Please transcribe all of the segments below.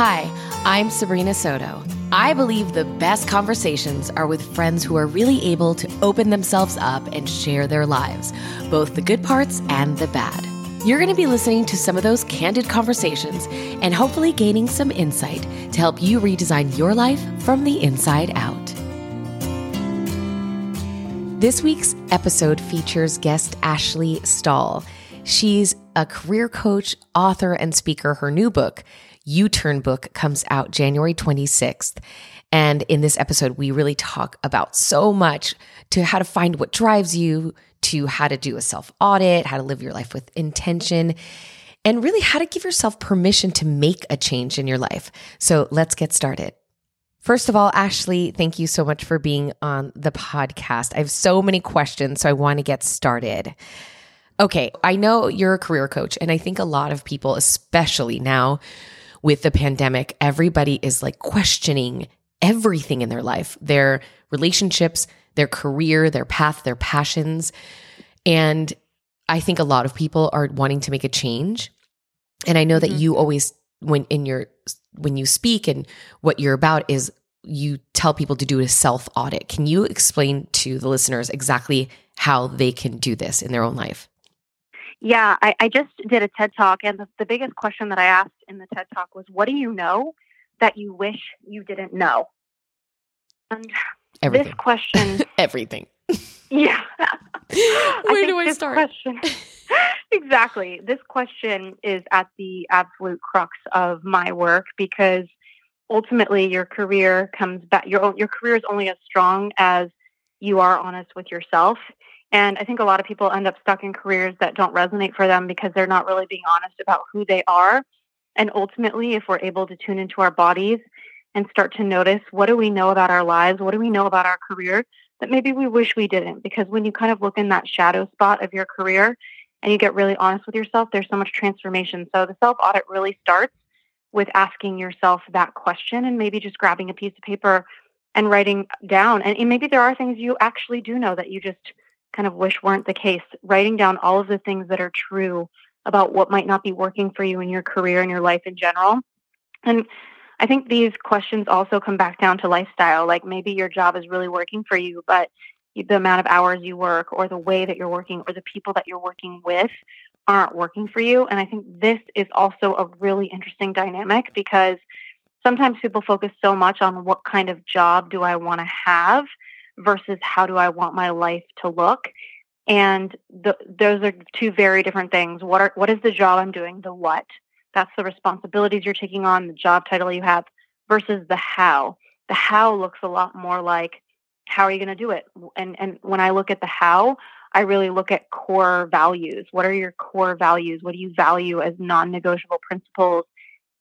Hi, I'm Sabrina Soto. I believe the best conversations are with friends who are really able to open themselves up and share their lives, both the good parts and the bad. You're going to be listening to some of those candid conversations and hopefully gaining some insight to help you redesign your life from the inside out. This week's episode features guest Ashley Stahl. She's a career coach, author, and speaker. Her new book, You Turn book comes out January 26th. And in this episode, we really talk about so much to how to find what drives you, to how to do a self audit, how to live your life with intention, and really how to give yourself permission to make a change in your life. So let's get started. First of all, Ashley, thank you so much for being on the podcast. I have so many questions, so I want to get started. Okay, I know you're a career coach, and I think a lot of people, especially now, with the pandemic, everybody is like questioning everything in their life their relationships, their career, their path, their passions. And I think a lot of people are wanting to make a change. And I know that Mm-hmm. you always, when in your, when you speak and what you're about is you tell people to do a self audit. Can you explain to the listeners exactly how they can do this in their own life? Yeah, I, I just did a TED talk, and the, the biggest question that I asked in the TED talk was, "What do you know that you wish you didn't know?" And Everything. this question, Everything. yeah, Where do I start? Question, exactly. This question is at the absolute crux of my work because ultimately, your career comes back. Your own, your career is only as strong as you are honest with yourself. And I think a lot of people end up stuck in careers that don't resonate for them because they're not really being honest about who they are. And ultimately, if we're able to tune into our bodies and start to notice what do we know about our lives, what do we know about our career that maybe we wish we didn't. Because when you kind of look in that shadow spot of your career and you get really honest with yourself, there's so much transformation. So the self audit really starts with asking yourself that question and maybe just grabbing a piece of paper and writing down. And maybe there are things you actually do know that you just kind of wish weren't the case. Writing down all of the things that are true about what might not be working for you in your career and your life in general. And I think these questions also come back down to lifestyle. Like maybe your job is really working for you, but the amount of hours you work or the way that you're working or the people that you're working with aren't working for you. And I think this is also a really interesting dynamic because sometimes people focus so much on what kind of job do I want to have versus how do I want my life to look. And the, those are two very different things. What are what is the job I'm doing? The what? That's the responsibilities you're taking on, the job title you have, versus the how. The how looks a lot more like how are you going to do it? And and when I look at the how, I really look at core values. What are your core values? What do you value as non-negotiable principles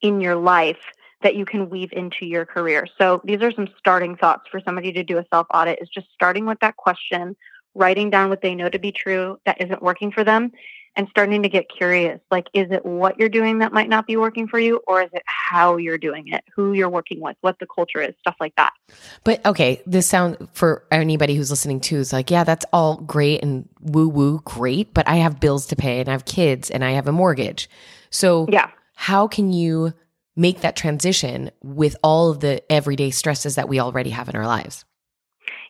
in your life that you can weave into your career? So these are some starting thoughts for somebody to do a self audit is just starting with that question, writing down what they know to be true that isn't working for them and starting to get curious. Like, is it what you're doing that might not be working for you, or is it how you're doing it, who you're working with, what the culture is, stuff like that? But okay, this sound for anybody who's listening to is like, yeah, that's all great and woo woo great, but I have bills to pay and I have kids and I have a mortgage. So, Yeah. how can you make that transition with all of the everyday stresses that we already have in our lives?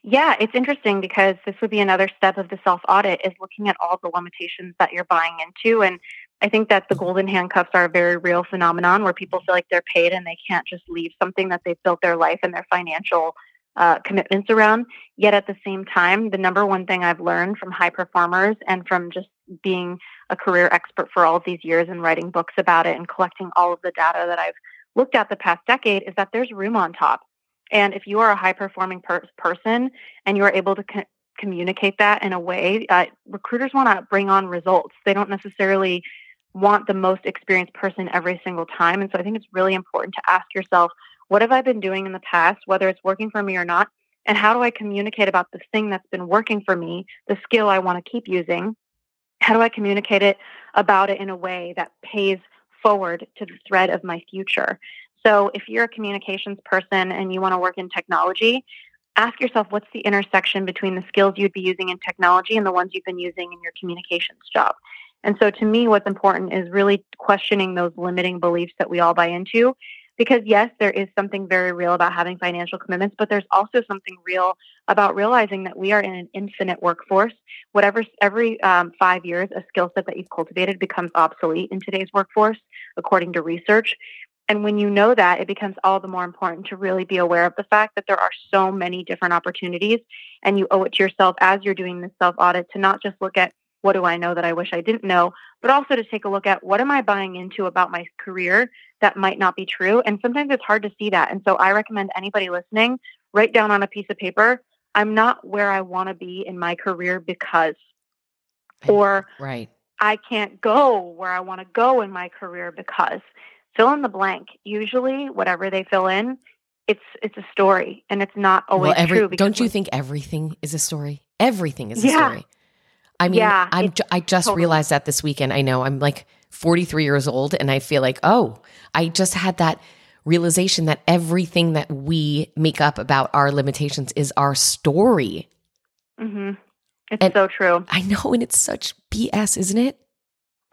Yeah, it's interesting because this would be another step of the self audit is looking at all the limitations that you're buying into. And I think that the golden handcuffs are a very real phenomenon where people feel like they're paid and they can't just leave something that they've built their life and their financial uh, commitments around. Yet at the same time, the number one thing I've learned from high performers and from just being a career expert for all of these years and writing books about it and collecting all of the data that I've looked at the past decade is that there's room on top. And if you are a high performing per- person and you're able to co- communicate that in a way, uh, recruiters want to bring on results. They don't necessarily want the most experienced person every single time. And so I think it's really important to ask yourself, what have I been doing in the past, whether it's working for me or not? And how do I communicate about the thing that's been working for me, the skill I want to keep using? How do I communicate it about it in a way that pays forward to the thread of my future? So if you're a communications person and you want to work in technology, ask yourself what's the intersection between the skills you'd be using in technology and the ones you've been using in your communications job. And so to me, what's important is really questioning those limiting beliefs that we all buy into Because yes, there is something very real about having financial commitments, but there's also something real about realizing that we are in an infinite workforce. Whatever every um, five years, a skill set that you've cultivated becomes obsolete in today's workforce, according to research. And when you know that, it becomes all the more important to really be aware of the fact that there are so many different opportunities. And you owe it to yourself as you're doing this self audit to not just look at what do I know that I wish I didn't know, but also to take a look at what am I buying into about my career that might not be true. And sometimes it's hard to see that. And so I recommend anybody listening write down on a piece of paper, I'm not where I want to be in my career because, or right. I can't go where I want to go in my career because fill in the blank. Usually, whatever they fill in, it's it's a story, and it's not always well, every, true. Don't you think everything is a story? Everything is a yeah. story. I mean, yeah, I'm I just totally. realized that this weekend. I know I'm like 43 years old, and I feel like, oh, I just had that realization that everything that we make up about our limitations is our story. Mm-hmm. It's and so true. I know, and it's such BS, isn't it?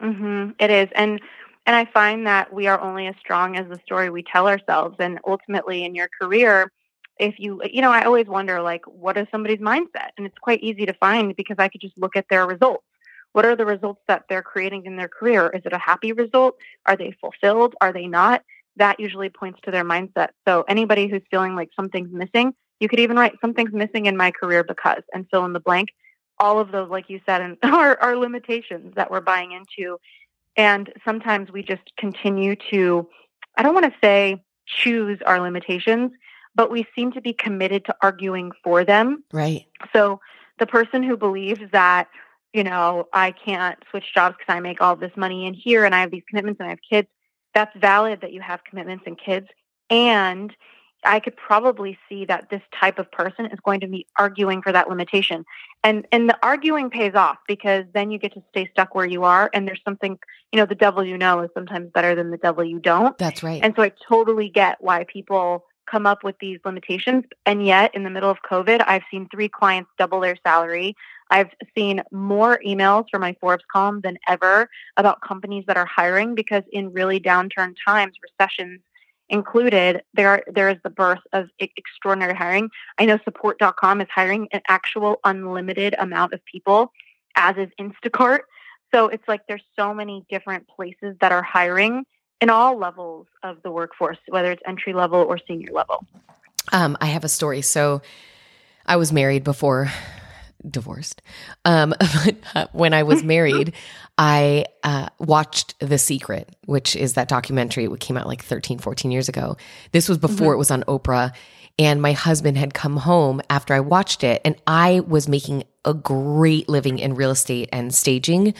Mm-hmm. It is, and and I find that we are only as strong as the story we tell ourselves. And ultimately, in your career, if you, you know, I always wonder, like, what is somebody's mindset? And it's quite easy to find because I could just look at their results. What are the results that they're creating in their career? Is it a happy result? Are they fulfilled? Are they not? That usually points to their mindset. So, anybody who's feeling like something's missing, you could even write something's missing in my career because and fill in the blank. All of those, like you said, and are, are limitations that we're buying into and sometimes we just continue to, I don't want to say choose our limitations, but we seem to be committed to arguing for them. Right. So the person who believes that, you know, I can't switch jobs because I make all this money in here and I have these commitments and I have kids, that's valid that you have commitments and kids. And I could probably see that this type of person is going to be arguing for that limitation. And and the arguing pays off because then you get to stay stuck where you are and there's something, you know, the devil you know is sometimes better than the devil you don't. That's right. And so I totally get why people come up with these limitations. And yet in the middle of COVID, I've seen three clients double their salary. I've seen more emails from my Forbes column than ever about companies that are hiring because in really downturn times, recessions, included, there there is the birth of extraordinary hiring. I know support.com is hiring an actual unlimited amount of people, as is Instacart. So it's like there's so many different places that are hiring in all levels of the workforce, whether it's entry level or senior level. Um, I have a story. So I was married before divorced. Um, but uh, when I was married, I uh, watched The Secret, which is that documentary. It came out like 13, 14 years ago. This was before mm-hmm. it was on Oprah. And my husband had come home after I watched it, and I was making a great living in real estate and staging.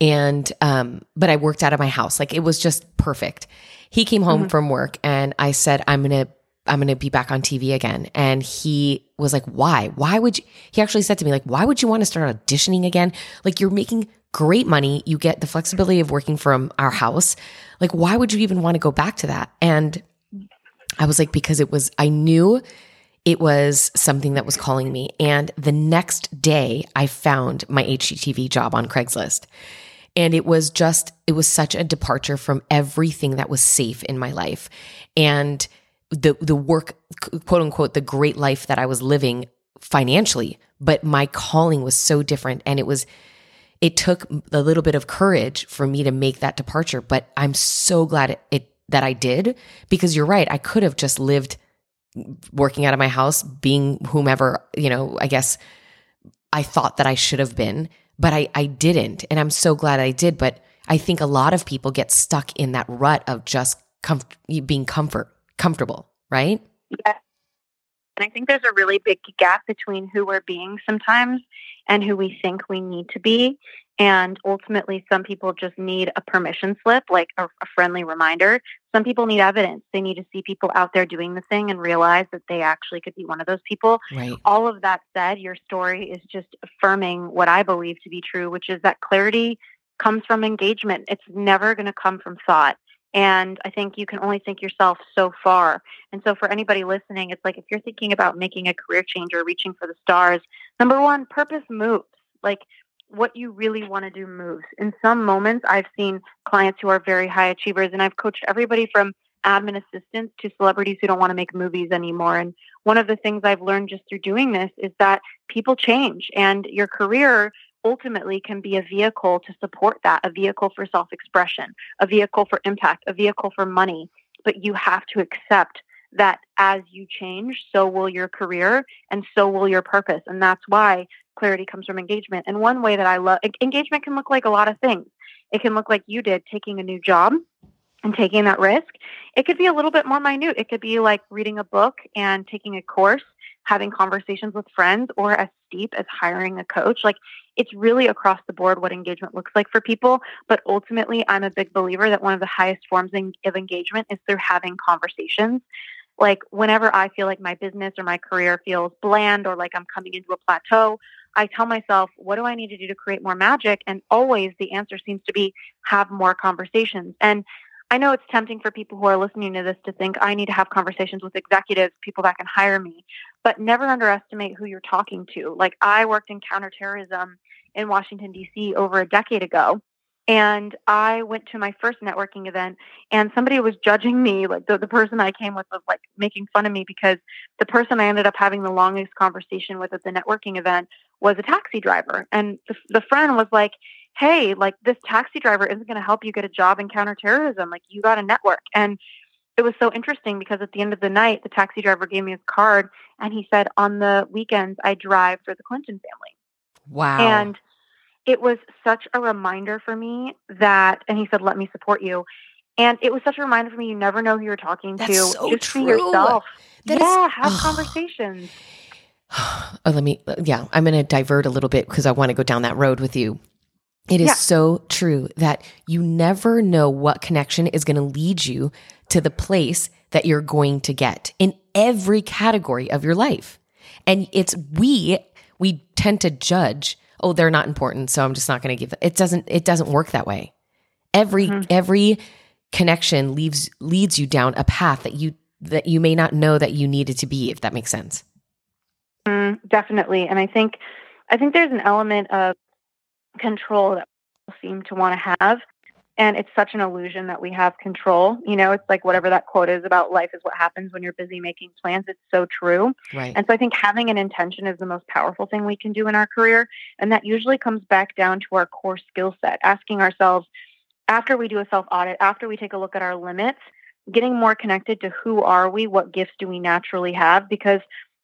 And, um, but I worked out of my house. Like it was just perfect. He came home mm-hmm. from work, and I said, I'm going to I'm going to be back on TV again. And he was like, why? Why would you? He actually said to me, like, why would you want to start auditioning again? Like, you're making great money. You get the flexibility of working from our house. Like, why would you even want to go back to that? And I was like, because it was, I knew it was something that was calling me. And the next day, I found my HGTV job on Craigslist. And it was just, it was such a departure from everything that was safe in my life. And the the work quote unquote the great life that I was living financially, but my calling was so different. And it was it took a little bit of courage for me to make that departure, but I'm so glad it, it that I did because you're right, I could have just lived working out of my house being whomever, you know, I guess I thought that I should have been, but I I didn't and I'm so glad I did, but I think a lot of people get stuck in that rut of just comf- being comfort comfortable, right? Yeah. And I think there's a really big gap between who we're being sometimes and who we think we need to be. And ultimately, some people just need a permission slip, like a, a, friendly reminder. Some people need evidence. They need to see people out there doing the thing and realize that they actually could be one of those people. Right. All of that said, your story is just affirming what I believe to be true, which is that clarity comes from engagement. It's never going to come from thought. And I think you can only think yourself so far. And so for anybody listening, it's like if you're thinking about making a career change or reaching for the stars, number one, purpose moves. Like what you really want to do moves. In some moments, I've seen clients who are very high achievers, and I've coached everybody from admin assistants to celebrities who don't want to make movies anymore. And one of the things I've learned just through doing this is that people change and your career ultimately can be a vehicle to support that, a vehicle for self expression, a vehicle for impact, a vehicle for money. But you have to accept that as you change, so will your career and so will your purpose. And that's why clarity comes from engagement. And one way that I love engagement can look like a lot of things. It can look like you did taking a new job and taking that risk. It could be a little bit more minute. It could be like reading a book and taking a course, having conversations with friends, or as steep as hiring a coach. Like it's really across the board what engagement looks like for people. But ultimately, I'm a big believer that one of the highest forms of engagement is through having conversations. Like whenever I feel like my business or my career feels bland or like I'm coming into a plateau, I tell myself, what do I need to do to create more magic? And always the answer seems to be have more conversations. And I know it's tempting for people who are listening to this to think I need to have conversations with executives, people that can hire me, but never underestimate who you're talking to. Like I worked in counterterrorism in Washington, D.C. over a decade ago. And I went to my first networking event and somebody was judging me. Like the, the person I came with was like making fun of me because the person I ended up having the longest conversation with at the networking event was a taxi driver. And the, the friend was like, Hey, like this taxi driver isn't going to help you get a job in counterterrorism. Like you got a network. And it was so interesting because at the end of the night, the taxi driver gave me his card and he said, on the weekends, I drive for the Clinton family. Wow. And it was such a reminder for me that, and he said, let me support you. And it was such a reminder for me. You never know who you're talking That's to. So Just true. be yourself. That yeah, is, have oh. conversations. oh, let me, yeah, I'm going to divert a little bit because I want to go down that road with you. It is Yeah. so true that you never know what connection is going to lead you to the place that you're going to get in every category of your life. And it's we, we tend to judge, oh, they're not important, so I'm just not going to give them. It doesn't, it doesn't work that way. Every, Mhm. every connection leaves, leads you down a path that you, that you may not know that you needed to be, if that makes sense. Mm, definitely. And I think, I think there's an element of control that people seem to want to have. And it's such an illusion that we have control. You know, it's like whatever that quote is about life is what happens when you're busy making plans. It's so true. Right. And so I think having an intention is the most powerful thing we can do in our career. And that usually comes back down to our core skill set, asking ourselves after we do a self audit, after we take a look at our limits, getting more connected to who are we, what gifts do we naturally have? Because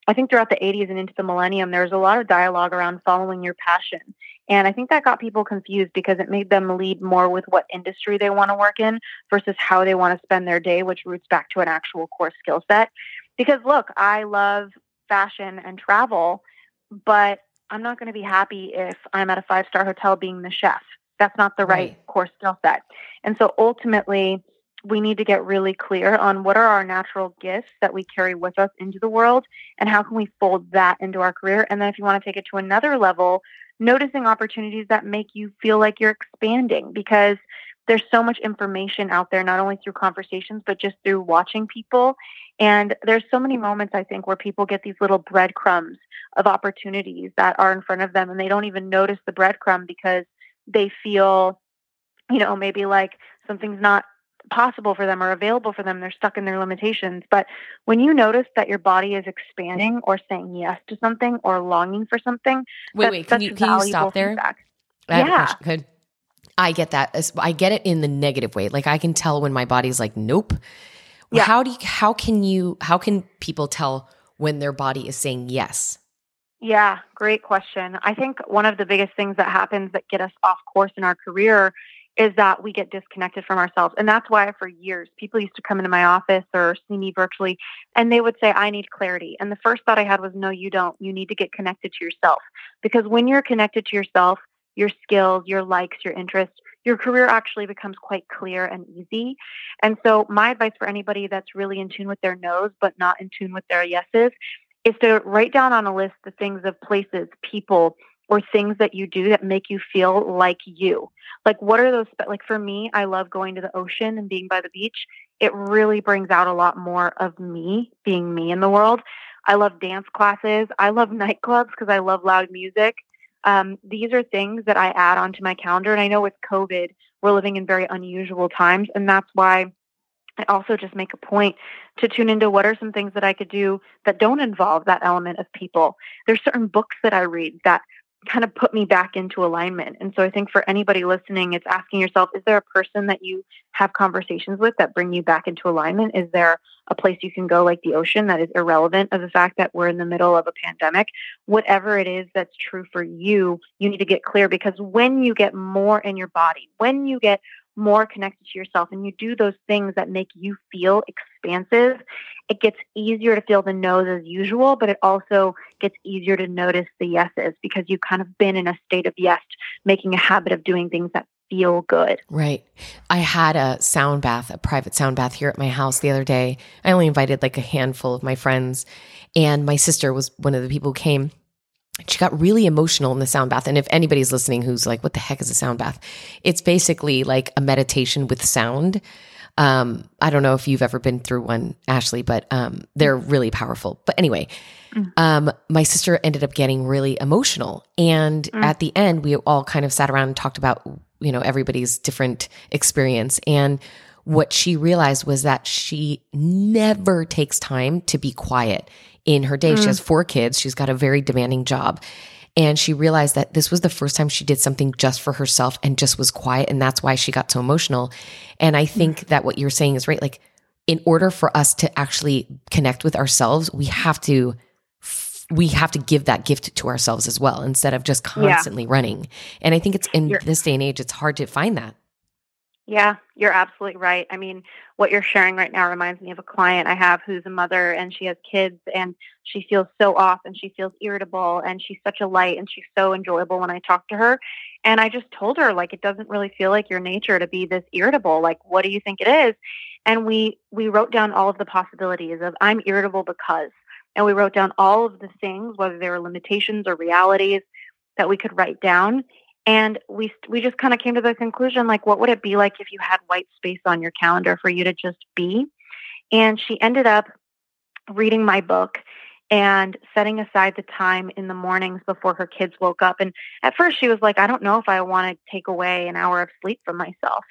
I think throughout the 80s and into the millennium, there was a lot of dialogue around following your passion. And I think that got people confused because it made them lead more with what industry they want to work in versus how they want to spend their day, which roots back to an actual core skill set. Because look, I love fashion and travel, but I'm not going to be happy if I'm at a five star hotel being the chef. That's not the right, Right. core skill set. And so ultimately, we need to get really clear on what are our natural gifts that we carry with us into the world and how can we fold that into our career. And then if you want to take it to another level, noticing opportunities that make you feel like you're expanding because there's so much information out there, not only through conversations, but just through watching people. And there's so many moments, I think, where people get these little breadcrumbs of opportunities that are in front of them and they don't even notice the breadcrumb because they feel, you know, maybe like something's not possible for them or available for them. They're stuck in their limitations. But when you notice that your body is expanding or saying yes to something or longing for something, Wait, that's wait, can you, can you stop there? feedback. I Yeah. Good. I get that. I get it in the negative way. Like I can tell when my body's like, nope. Yeah. How do you, how can you how can people tell when their body is saying yes? Yeah, great question. I think one of the biggest things that happens that get us off course in our career is that we get disconnected from ourselves. And that's why for years people used to come into my office or see me virtually and they would say, I need clarity. And the first thought I had was, no, you don't. You need to get connected to yourself. Because when you're connected to yourself, your skills, your likes, your interests, your career actually becomes quite clear and easy. And so, my advice for anybody that's really in tune with their no's, but not in tune with their yeses, is to write down on a list the things of places, people, or things that you do that make you feel like you. Like, what are those? Like, for me, I love going to the ocean and being by the beach. It really brings out a lot more of me being me in the world. I love dance classes. I love nightclubs because I love loud music. Um, these are things that I add onto my calendar. And I know with COVID, we're living in very unusual times. And that's why I also just make a point to tune into what are some things that I could do that don't involve that element of people. There's certain books that I read that kind of put me back into alignment. And so I think for anybody listening, it's asking yourself, is there a person that you have conversations with that bring you back into alignment? Is there a place you can go like the ocean that is irrelevant of the fact that we're in the middle of a pandemic? Whatever it is that's true for you, you need to get clear because when you get more in your body, when you get more connected to yourself and you do those things that make you feel expansive, it gets easier to feel the no's as usual, but it also gets easier to notice the yeses because you've kind of been in a state of yes, making a habit of doing things that feel good. Right. I had a sound bath, a private sound bath here at my house the other day. I only invited like a handful of my friends, and my sister was one of the people who came she got really emotional in the sound bath. And if anybody's listening who's like, what the heck is a sound bath? It's basically like a meditation with sound. Um, I don't know if you've ever been through one, Ashley, but um, they're really powerful. But anyway, mm. um, my sister ended up getting really emotional. And mm. at the end, we all kind of sat around and talked about, you know, everybody's different experience. And what she realized was that she never takes time to be quiet in her day. Mm. She has four kids. She's got a very demanding job. And she realized that this was the first time she did something just for herself and just was quiet. And that's why she got so emotional. And I think mm. that what you're saying is right. Like, in order for us to actually connect with ourselves, we have to we have to give that gift to ourselves as well instead of just constantly yeah. running. And I think it's in you're, this day and age, it's hard to find that. Yeah, you're absolutely right. I mean, what you're sharing right now reminds me of a client I have who's a mother and she has kids and she feels so off and she feels irritable and she's such a light and she's so enjoyable when I talk to her. And I just told her like it doesn't really feel like your nature to be this irritable. Like what do you think it is? And we we wrote down all of the possibilities of I'm irritable because and we wrote down all of the things whether they were limitations or realities that we could write down and we we just kind of came to the conclusion like what would it be like if you had white space on your calendar for you to just be? And she ended up reading my book and setting aside the time in the mornings before her kids woke up. And at first she was like i don't know if i want to take away an hour of sleep from myself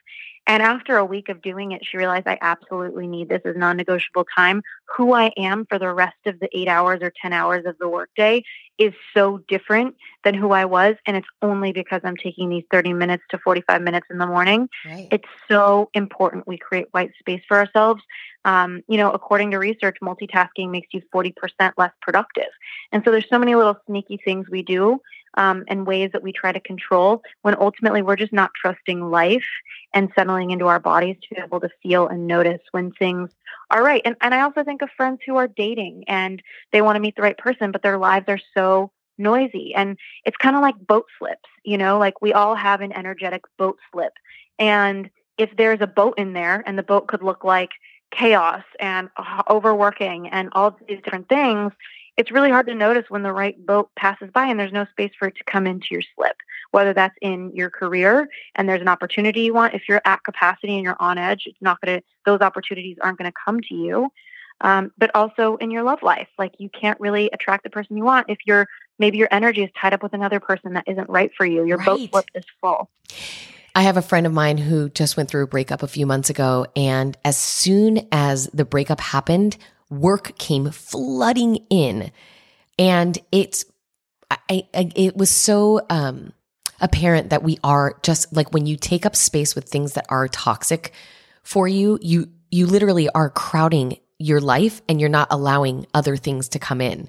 and after a week of doing it, she realized I absolutely need this as non negotiable time. Who I am for the rest of the eight hours or 10 hours of the workday is so different than who I was. And it's only because I'm taking these 30 minutes to 45 minutes in the morning. Right. It's so important we create white space for ourselves. Um, you know, according to research, multitasking makes you 40% less productive. And so there's so many little sneaky things we do um, and ways that we try to control when ultimately we're just not trusting life and settling into our bodies to be able to feel and notice when things are right. And, and I also think of friends who are dating and they want to meet the right person, but their lives are so noisy. And it's kind of like boat slips, you know, like we all have an energetic boat slip. And if there's a boat in there and the boat could look like chaos and uh, overworking and all these different things, it's really hard to notice when the right boat passes by and there's no space for it to come into your slip, whether that's in your career and there's an opportunity you want. If you're at capacity and you're on edge, it's not going to, those opportunities aren't going to come to you. Um, but also in your love life, like you can't really attract the person you want if you're maybe your energy is tied up with another person that isn't right for you. Your right. boat slip is full. I have a friend of mine who just went through a breakup a few months ago. And as soon as the breakup happened, work came flooding in. And it's, I, I it was so, um, apparent that we are just like when you take up space with things that are toxic for you, you, you literally are crowding your life and you're not allowing other things to come in.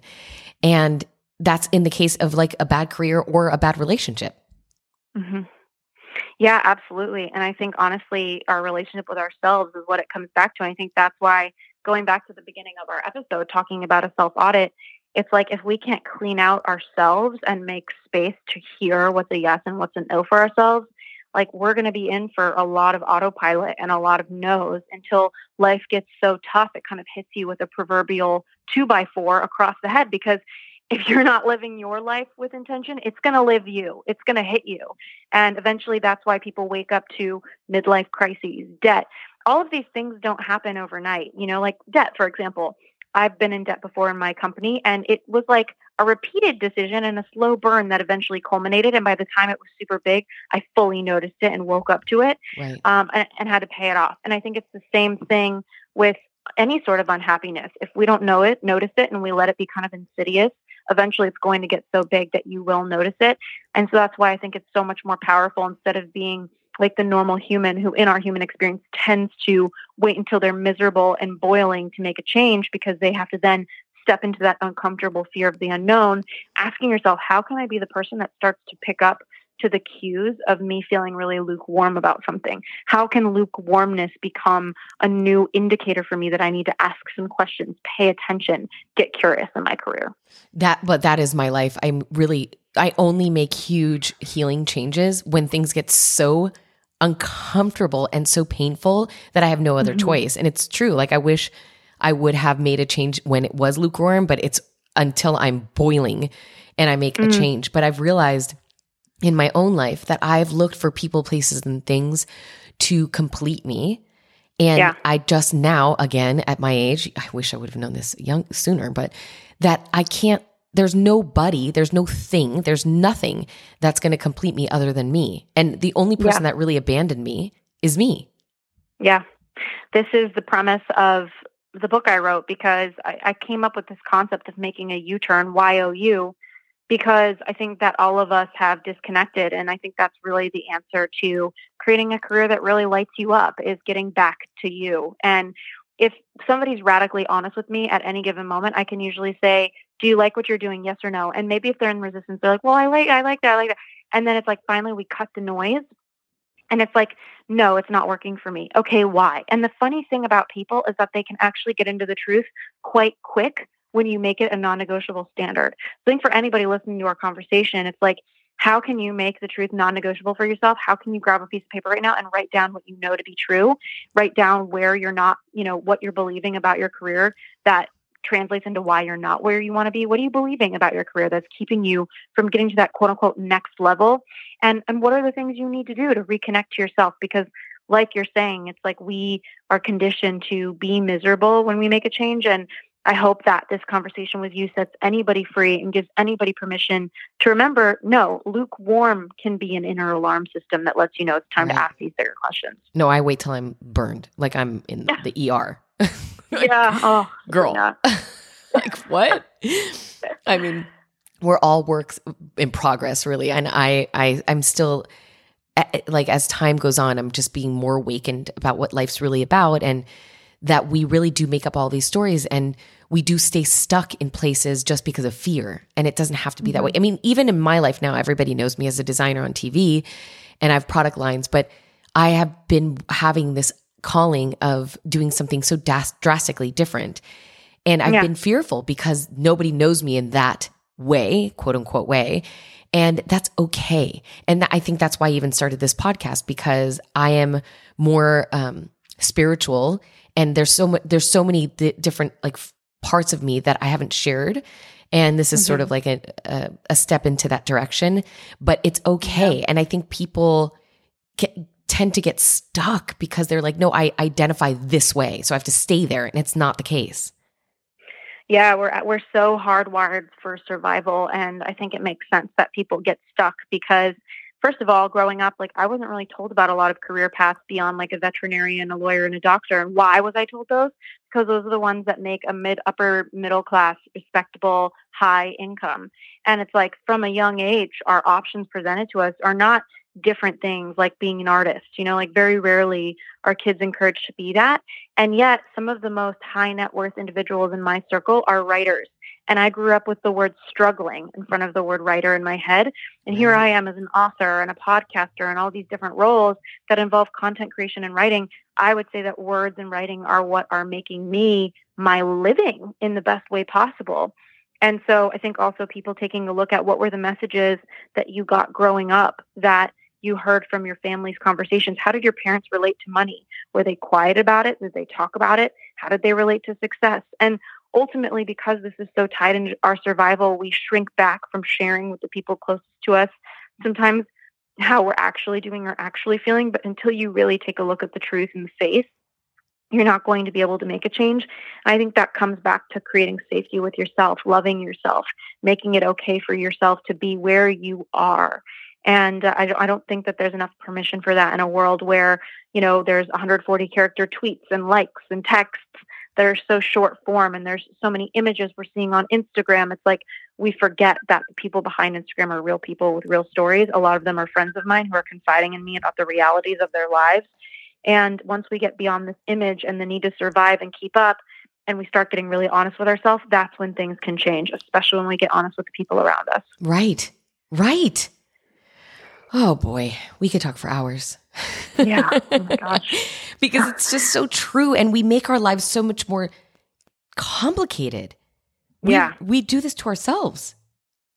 And that's in the case of like a bad career or a bad relationship. Mm-hmm. Yeah, absolutely. And I think honestly, our relationship with ourselves is what it comes back to. I think that's why going back to the beginning of our episode, talking about a self audit, it's like if we can't clean out ourselves and make space to hear what's a yes and what's an no for ourselves, like we're going to be in for a lot of autopilot and a lot of no's until life gets so tough it kind of hits you with a proverbial two by four across the head because if you're not living your life with intention, it's going to live you. It's going to hit you. And eventually that's why people wake up to midlife crises, debt, all of these things don't happen overnight. You know, like debt, for example. I've been in debt before in my company, and it was like a repeated decision and a slow burn that eventually culminated. And by the time it was super big, I fully noticed it and woke up to it right. um, and, and had to pay it off. And I think it's the same thing with any sort of unhappiness. If we don't know it, notice it, and we let it be kind of insidious, eventually it's going to get so big that you will notice it. And so that's why I think it's so much more powerful instead of being like the normal human who in our human experience tends to wait until they're miserable and boiling to make a change because they have to then step into that uncomfortable fear of the unknown asking yourself how can i be the person that starts to pick up to the cues of me feeling really lukewarm about something? How can lukewarmness become a new indicator for me that i need to ask some questions pay attention get curious in my career? That but that is my life. I'm really i only make huge healing changes when things get so uncomfortable and so painful that I have no other mm-hmm. choice. And it's true. Like I wish I would have made a change when it was lukewarm, but it's until I'm boiling and I make mm-hmm. a mm. change. But I've realized in my own life that I've looked for people, places, and things to complete me. And yeah. I just now, again, at my age, I wish I would have known this young sooner, but that I can't there's nobody, there's no thing, there's nothing that's going to complete me other than me. And the only person yeah. that really abandoned me is me. Yeah. This is the premise of the book I wrote because I, I came up with this concept of making a U turn, Y O U, because I think that all of us have disconnected. And I think that's really the answer to creating a career that really lights you up is getting back to you. And if somebody's radically honest with me at any given moment, I can usually say, "Do you like what you're doing? Yes or no?" And maybe if they're in resistance, they're like, "Well, I like, I like that, I like that." And then it's like finally we cut the noise, and it's like, "No, it's not working for me." Okay, why? And the funny thing about people is that they can actually get into the truth quite quick when you make it a non-negotiable standard. I think for anybody listening to our conversation, it's like how can you make the truth non negotiable for yourself? How can you grab a piece of paper right now and write down what you know to be true? Write down where you're not, you know, what you're believing about your career that translates into why you're not where you want to be. What are you believing about your career that's keeping you from getting to that quote unquote next level? And and what are the things you need to do to reconnect to yourself? Because like you're saying, it's like we are conditioned to be miserable when we make a change and I hope that this conversation with you sets anybody free and gives anybody permission to remember no, lukewarm can be an inner alarm system that lets you know it's time right. to ask these bigger questions. No, I wait till I'm burned, like I'm in yeah. the ER. like, yeah. Oh, girl. Yeah. like what? I mean, we're all works in progress, really. And I, I, I'm still like as time goes on, I'm just being more awakened about what life's really about and that we really do make up all these stories and we do stay stuck in places just because of fear. And it doesn't have to be mm-hmm. that way. I mean, even in my life now, everybody knows me as a designer on TV and I have product lines, but I have been having this calling of doing something so das- drastically different. And I've yeah. been fearful because nobody knows me in that way, quote unquote way. And that's okay. And I think that's why I even started this podcast because I am more um, spiritual and there's so much there's so many different like parts of me that I haven't shared. And this is mm-hmm. sort of like a, a, a step into that direction. But it's okay. Yeah. and I think people get, tend to get stuck because they're like no I identify this way. So I have to stay there. And it's not the case. Yeah we're we're so hardwired for survival. And I think it makes sense that people get stuck because first of all, growing up, like I wasn't really told about a lot of career paths beyond like a veterinarian, a lawyer, and a doctor. And why was I told those? Because those are the ones that make a mid upper middle class, respectable, high income. And it's like from a young age, our options presented to us are not different things like being an artist. You know, like very rarely are kids encouraged to be that. And yet, some of the most high net worth individuals in my circle are writers. And I grew up with the word struggling in front of the word writer in my head. And here mm. I am as an author and a podcaster and all these different roles that involve content creation and writing. I would say that words and writing are what are making me my living in the best way possible. And so I think also people taking a look at what were the messages that you got growing up that you heard from your family's conversations. How did your parents relate to money? Were they quiet about it? Did they talk about it? How did they relate to success? And ultimately, because this is so tied into our survival, we shrink back from sharing with the people closest to us. Sometimes how we're actually doing or actually feeling, but until you really take a look at the truth in the face, you're not going to be able to make a change. I think that comes back to creating safety with yourself, loving yourself, making it okay for yourself to be where you are. And uh, I, I don't think that there's enough permission for that in a world where, you know, there's 140 character tweets and likes and texts that are so short form and there's so many images we're seeing on Instagram. It's like we forget that the people behind Instagram are real people with real stories. A lot of them are friends of mine who are confiding in me about the realities of their lives. And once we get beyond this image and the need to survive and keep up, and we start getting really honest with ourselves, that's when things can change, especially when we get honest with the people around us. Right. Right. Oh boy, we could talk for hours. Yeah. Oh my gosh. because it's just so true. And we make our lives so much more complicated. We, Yeah. We do this to ourselves.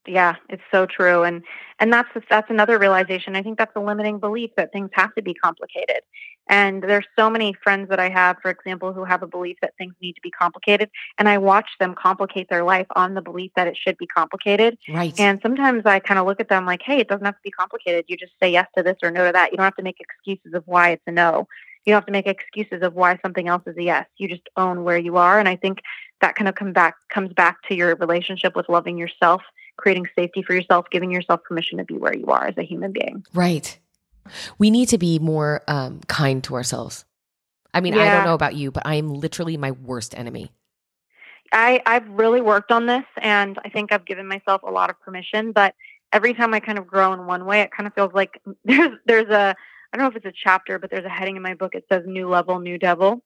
Yeah, it's so true, and and that's that's another realization. I think that's a limiting belief that things have to be complicated. And there's so many friends that I have, for example, who have a belief that things need to be complicated, and I watch them complicate their life on the belief that it should be complicated. Right. And sometimes I kind of look at them like, hey, it doesn't have to be complicated. You just say yes to this or no to that. You don't have to make excuses of why it's a no. You don't have to make excuses of why something else is a yes. You just own where you are. And I think that kind of come back comes back to your relationship with loving yourself, creating safety for yourself, giving yourself permission to be where you are as a human being. Right. We need to be more um, kind to ourselves. I mean, I don't know about you, but I am literally my worst enemy. I, I've really worked on this and I think I've given myself a lot of permission, but every time I kind of grow in one way, it kind of feels like there's there's a I don't know if it's a chapter, but there's a heading in my book. It says new level, new devil.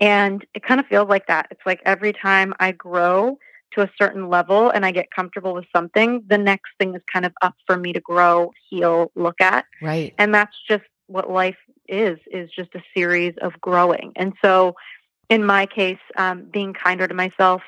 And it kind of feels like that. It's like every time I grow to a certain level and I get comfortable with something, the next thing is kind of up for me to grow, heal, look at. Right. And that's just what life is, is just a series of growing. And so in my case, um, being kinder to myself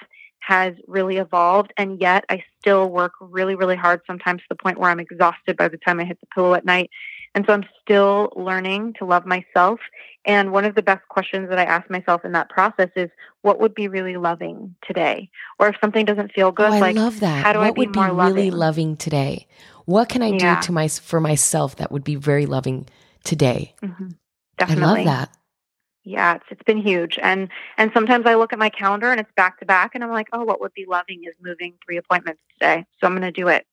has really evolved. And yet I still work really, really hard sometimes to the point where I'm exhausted by the time I hit the pillow at night. And so I'm still learning to love myself. And one of the best questions that I ask myself in that process is, what would be really loving today? Or if something doesn't feel good, oh, I like, love that. how do I be would be more really loving? loving today? What can I Yeah. do to my for myself that would be very loving today? Mhm. I love that. Yeah, it's it's been huge. And and sometimes I look at my calendar and it's back to back and I'm like, "Oh, what would be loving is moving three appointments today." So I'm going to do it.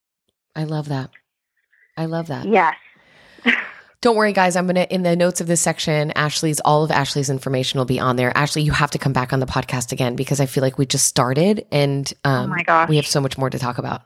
I love that. I love that. Yes. Don't worry, guys. I'm gonna in the notes of this section. Ashley's all of Ashley's information will be on there. Ashley, you have to come back on the podcast again because I feel like we just started and um, oh my gosh. we have so much more to talk about.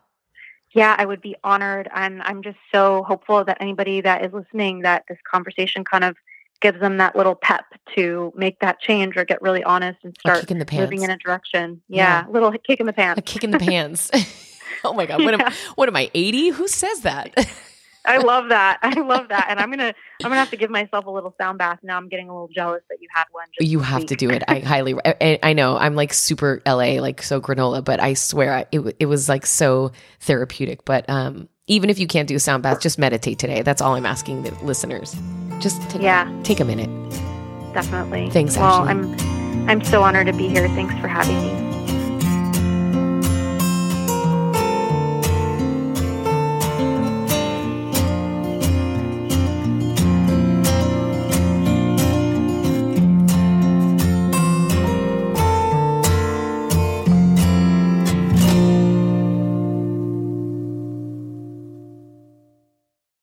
yeah, I would be honored and I'm just so hopeful that anybody that is listening that this conversation kind of gives them that little pep to make that change or get really honest and start in the pants. moving in a direction. Yeah. Yeah, little kick in the pants. a kick in the pants. oh my god, what am Yeah. what am I 80? Who says that? I love that. I love that. And I'm going to I'm going to have to give myself a little sound bath. Now I'm getting a little jealous that you had one. you have to do it. I highly I, I know. I'm like super LA, like so granola, but I swear I, it it was like so therapeutic, but um even if you can't do a sound bath, just meditate today. That's all I'm asking the listeners. Just take, Yeah. take a minute. Definitely. Thanks, Well, Ashley. I'm I'm so honored to be here. Thanks for having me.